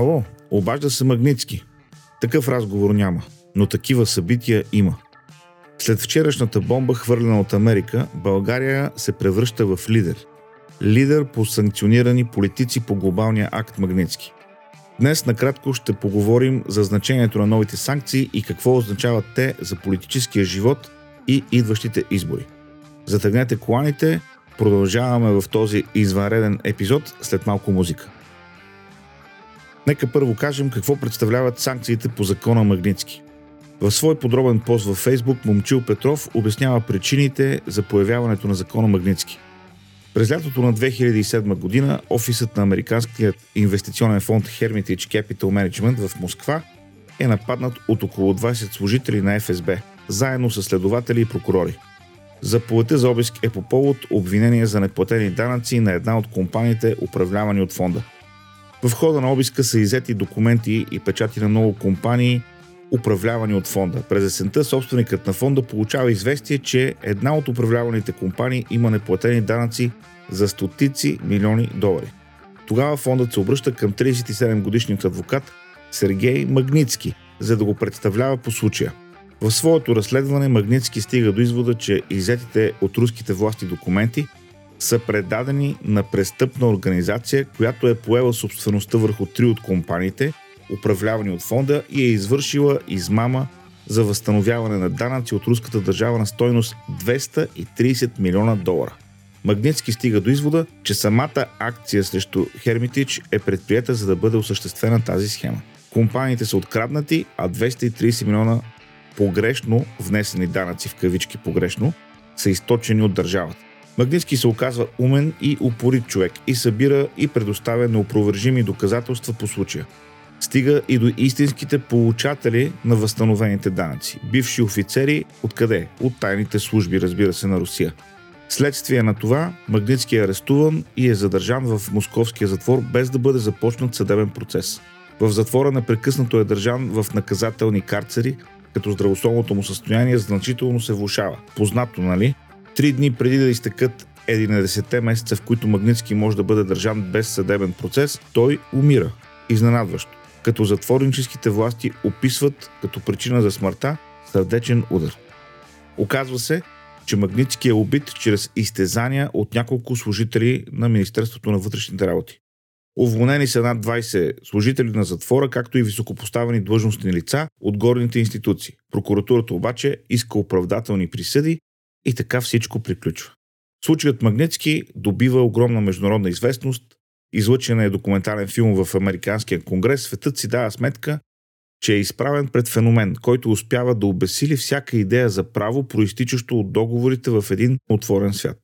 Ало, обажда се Магницки. Такъв разговор няма, но такива събития има. След вчерашната бомба, хвърлена от Америка, България се превръща в лидер. Лидер по санкционирани политици по глобалния акт Магницки. Днес накратко ще поговорим за значението на новите санкции и какво означават те за политическия живот и идващите избори. Затъгнете коланите, продължаваме в този извънреден епизод след малко музика. Нека първо кажем какво представляват санкциите по закона Магницки. В свой подробен пост във Фейсбук Момчил Петров обяснява причините за появяването на закона Магницки. През лятото на 2007 година офисът на американският инвестиционен фонд Hermitage Capital Management в Москва е нападнат от около 20 служители на ФСБ, заедно с следователи и прокурори. Заповедта за обиск е по повод обвинение за неплатени данъци на една от компаниите, управлявани от фонда – в хода на обиска са иззети документи и печати на много компании, управлявани от фонда. През есента собственикът на фонда получава известие, че една от управляваните компании има неплатени данъци за стотици милиони долари. Тогава фондът се обръща към 37 годишният адвокат Сергей Магницки, за да го представлява по случая. В своето разследване Магницки стига до извода, че иззетите от руските власти документи – са предадени на престъпна организация, която е поела собствеността върху три от компаниите, управлявани от фонда и е извършила измама за възстановяване на данъци от руската държава на стойност 230 милиона долара. Магнитски стига до извода, че самата акция срещу Хермитич е предприята за да бъде осъществена тази схема. Компаниите са откраднати, а 230 милиона погрешно внесени данъци в кавички погрешно са източени от държавата. Магнитски се оказва умен и упорит човек и събира и предоставя неопровержими доказателства по случая. Стига и до истинските получатели на възстановените данъци. Бивши офицери, откъде? От тайните служби, разбира се, на Русия. Следствие на това, Магнитски е арестуван и е задържан в московския затвор без да бъде започнат съдебен процес. В затвора непрекъснато е държан в наказателни карцери, като здравословното му състояние значително се влушава. Познато, нали? Три дни преди да изтекат 11-те месеца, в които Магнитски може да бъде държан без съдебен процес, той умира. Изненадващо. Като затворническите власти описват като причина за смъртта сърдечен удар. Оказва се, че Магнитски е убит чрез изтезания от няколко служители на Министерството на вътрешните работи. Уволнени са над 20 служители на затвора, както и високопоставени длъжностни лица от горните институции. Прокуратурата обаче иска оправдателни присъди и така всичко приключва. Случаят Магнитски добива огромна международна известност, излъчен е документален филм в Американския конгрес, светът си дава сметка, че е изправен пред феномен, който успява да обесили всяка идея за право, проистичащо от договорите в един отворен свят.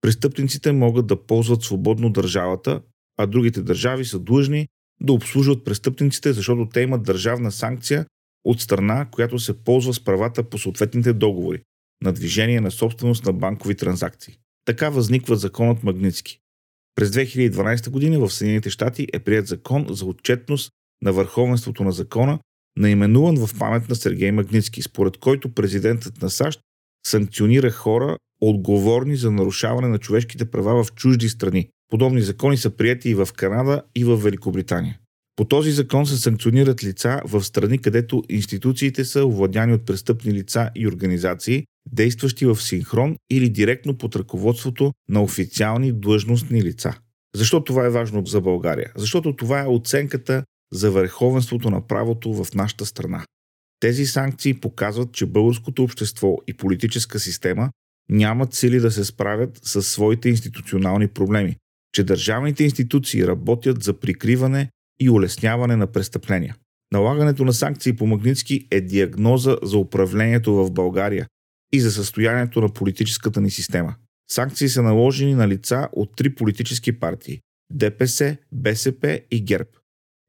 Престъпниците могат да ползват свободно държавата, а другите държави са длъжни да обслужват престъпниците, защото те имат държавна санкция от страна, която се ползва с правата по съответните договори на движение на собственост на банкови транзакции. Така възниква законът Магницки. През 2012 година в Съединените щати е прият закон за отчетност на върховенството на закона, наименуван в памет на Сергей Магницки, според който президентът на САЩ санкционира хора, отговорни за нарушаване на човешките права в чужди страни. Подобни закони са прияти и в Канада, и в Великобритания. По този закон се санкционират лица в страни, където институциите са овладяни от престъпни лица и организации, действащи в синхрон или директно под ръководството на официални длъжностни лица. Защо това е важно за България? Защото това е оценката за върховенството на правото в нашата страна. Тези санкции показват, че българското общество и политическа система нямат сили да се справят с своите институционални проблеми, че държавните институции работят за прикриване и улесняване на престъпления. Налагането на санкции по Магнитски е диагноза за управлението в България и за състоянието на политическата ни система. Санкции са наложени на лица от три политически партии – ДПС, БСП и ГЕРБ.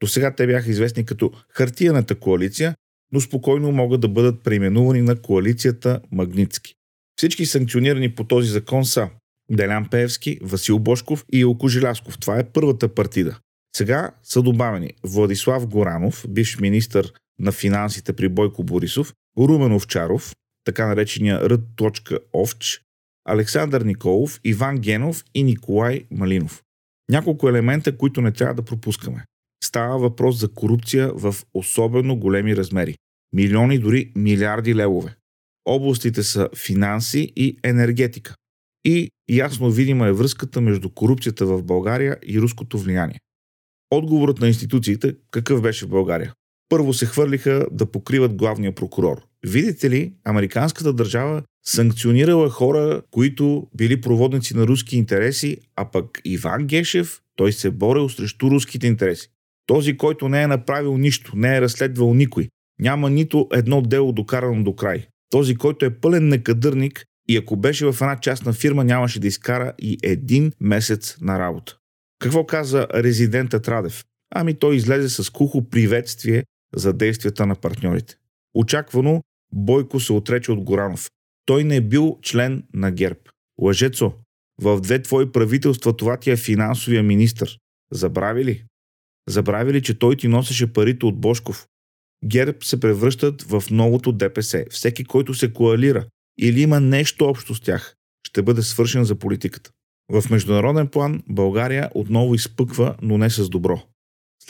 До сега те бяха известни като хартияната коалиция, но спокойно могат да бъдат преименувани на коалицията Магнитски. Всички санкционирани по този закон са Делян Пеевски, Васил Бошков и Илко Жилясков. Това е първата партида. Сега са добавени Владислав Горанов, бивш министър на финансите при Бойко Борисов, Румен Овчаров, така наречения Ръд. Овч, Александър Николов, Иван Генов и Николай Малинов. Няколко елемента, които не трябва да пропускаме. става въпрос за корупция в особено големи размери. Милиони, дори милиарди левове. Областите са финанси и енергетика. И ясно видима е връзката между корупцията в България и руското влияние. Отговорът на институциите какъв беше в България? Първо се хвърлиха да покриват главния прокурор. Видите ли, американската държава санкционирала хора, които били проводници на руски интереси, а пък Иван Гешев, той се борел срещу руските интереси. Този, който не е направил нищо, не е разследвал никой, няма нито едно дело докарано до край. Този, който е пълен некадърник и ако беше в една частна фирма, нямаше да изкара и един месец на работа. Какво каза резидентът Радев? Ами той излезе с кухо приветствие за действията на партньорите. Очаквано Бойко се отрече от Горанов. Той не е бил член на ГЕРБ. Лъжецо, в две твои правителства това ти е финансовия министр. Забрави ли? Забрави ли, че той ти носеше парите от Бошков? ГЕРБ се превръщат в новото ДПС. Всеки, който се коалира или има нещо общо с тях, ще бъде свършен за политиката. В международен план България отново изпъква, но не с добро.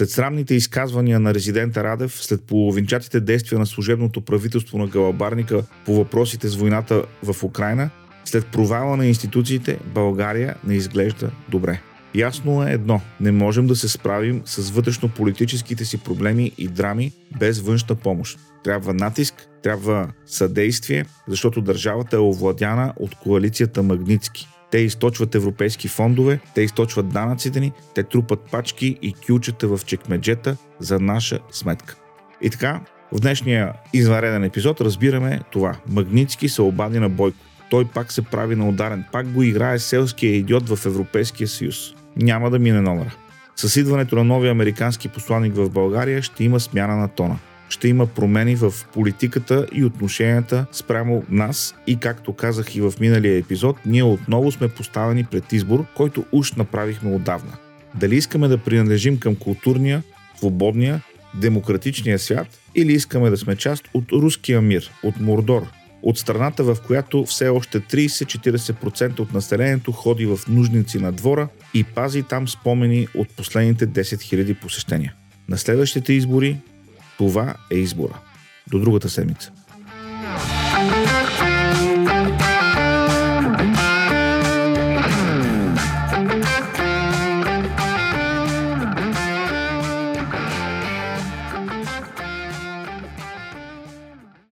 След срамните изказвания на резидента Радев, след половинчатите действия на служебното правителство на Галабарника по въпросите с войната в Украина, след провала на институциите, България не изглежда добре. Ясно е едно – не можем да се справим с вътрешно-политическите си проблеми и драми без външна помощ. Трябва натиск, трябва съдействие, защото държавата е овладяна от коалицията Магницки. Те източват европейски фондове, те източват данъците ни, те трупат пачки и кючета в чекмеджета за наша сметка. И така, в днешния извънреден епизод разбираме това. Магницки се обади на Бойко. Той пак се прави на ударен, пак го играе селския идиот в Европейския съюз. Няма да мине номера. С идването на новия американски посланник в България ще има смяна на тона – ще има промени в политиката и отношенията спрямо нас и както казах и в миналия епизод, ние отново сме поставени пред избор, който уж направихме отдавна. Дали искаме да принадлежим към културния, свободния, демократичния свят или искаме да сме част от руския мир, от Мордор, от страната, в която все още 30-40% от населението ходи в нужници на двора и пази там спомени от последните 10 000 посещения. На следващите избори това е избора. До другата седмица.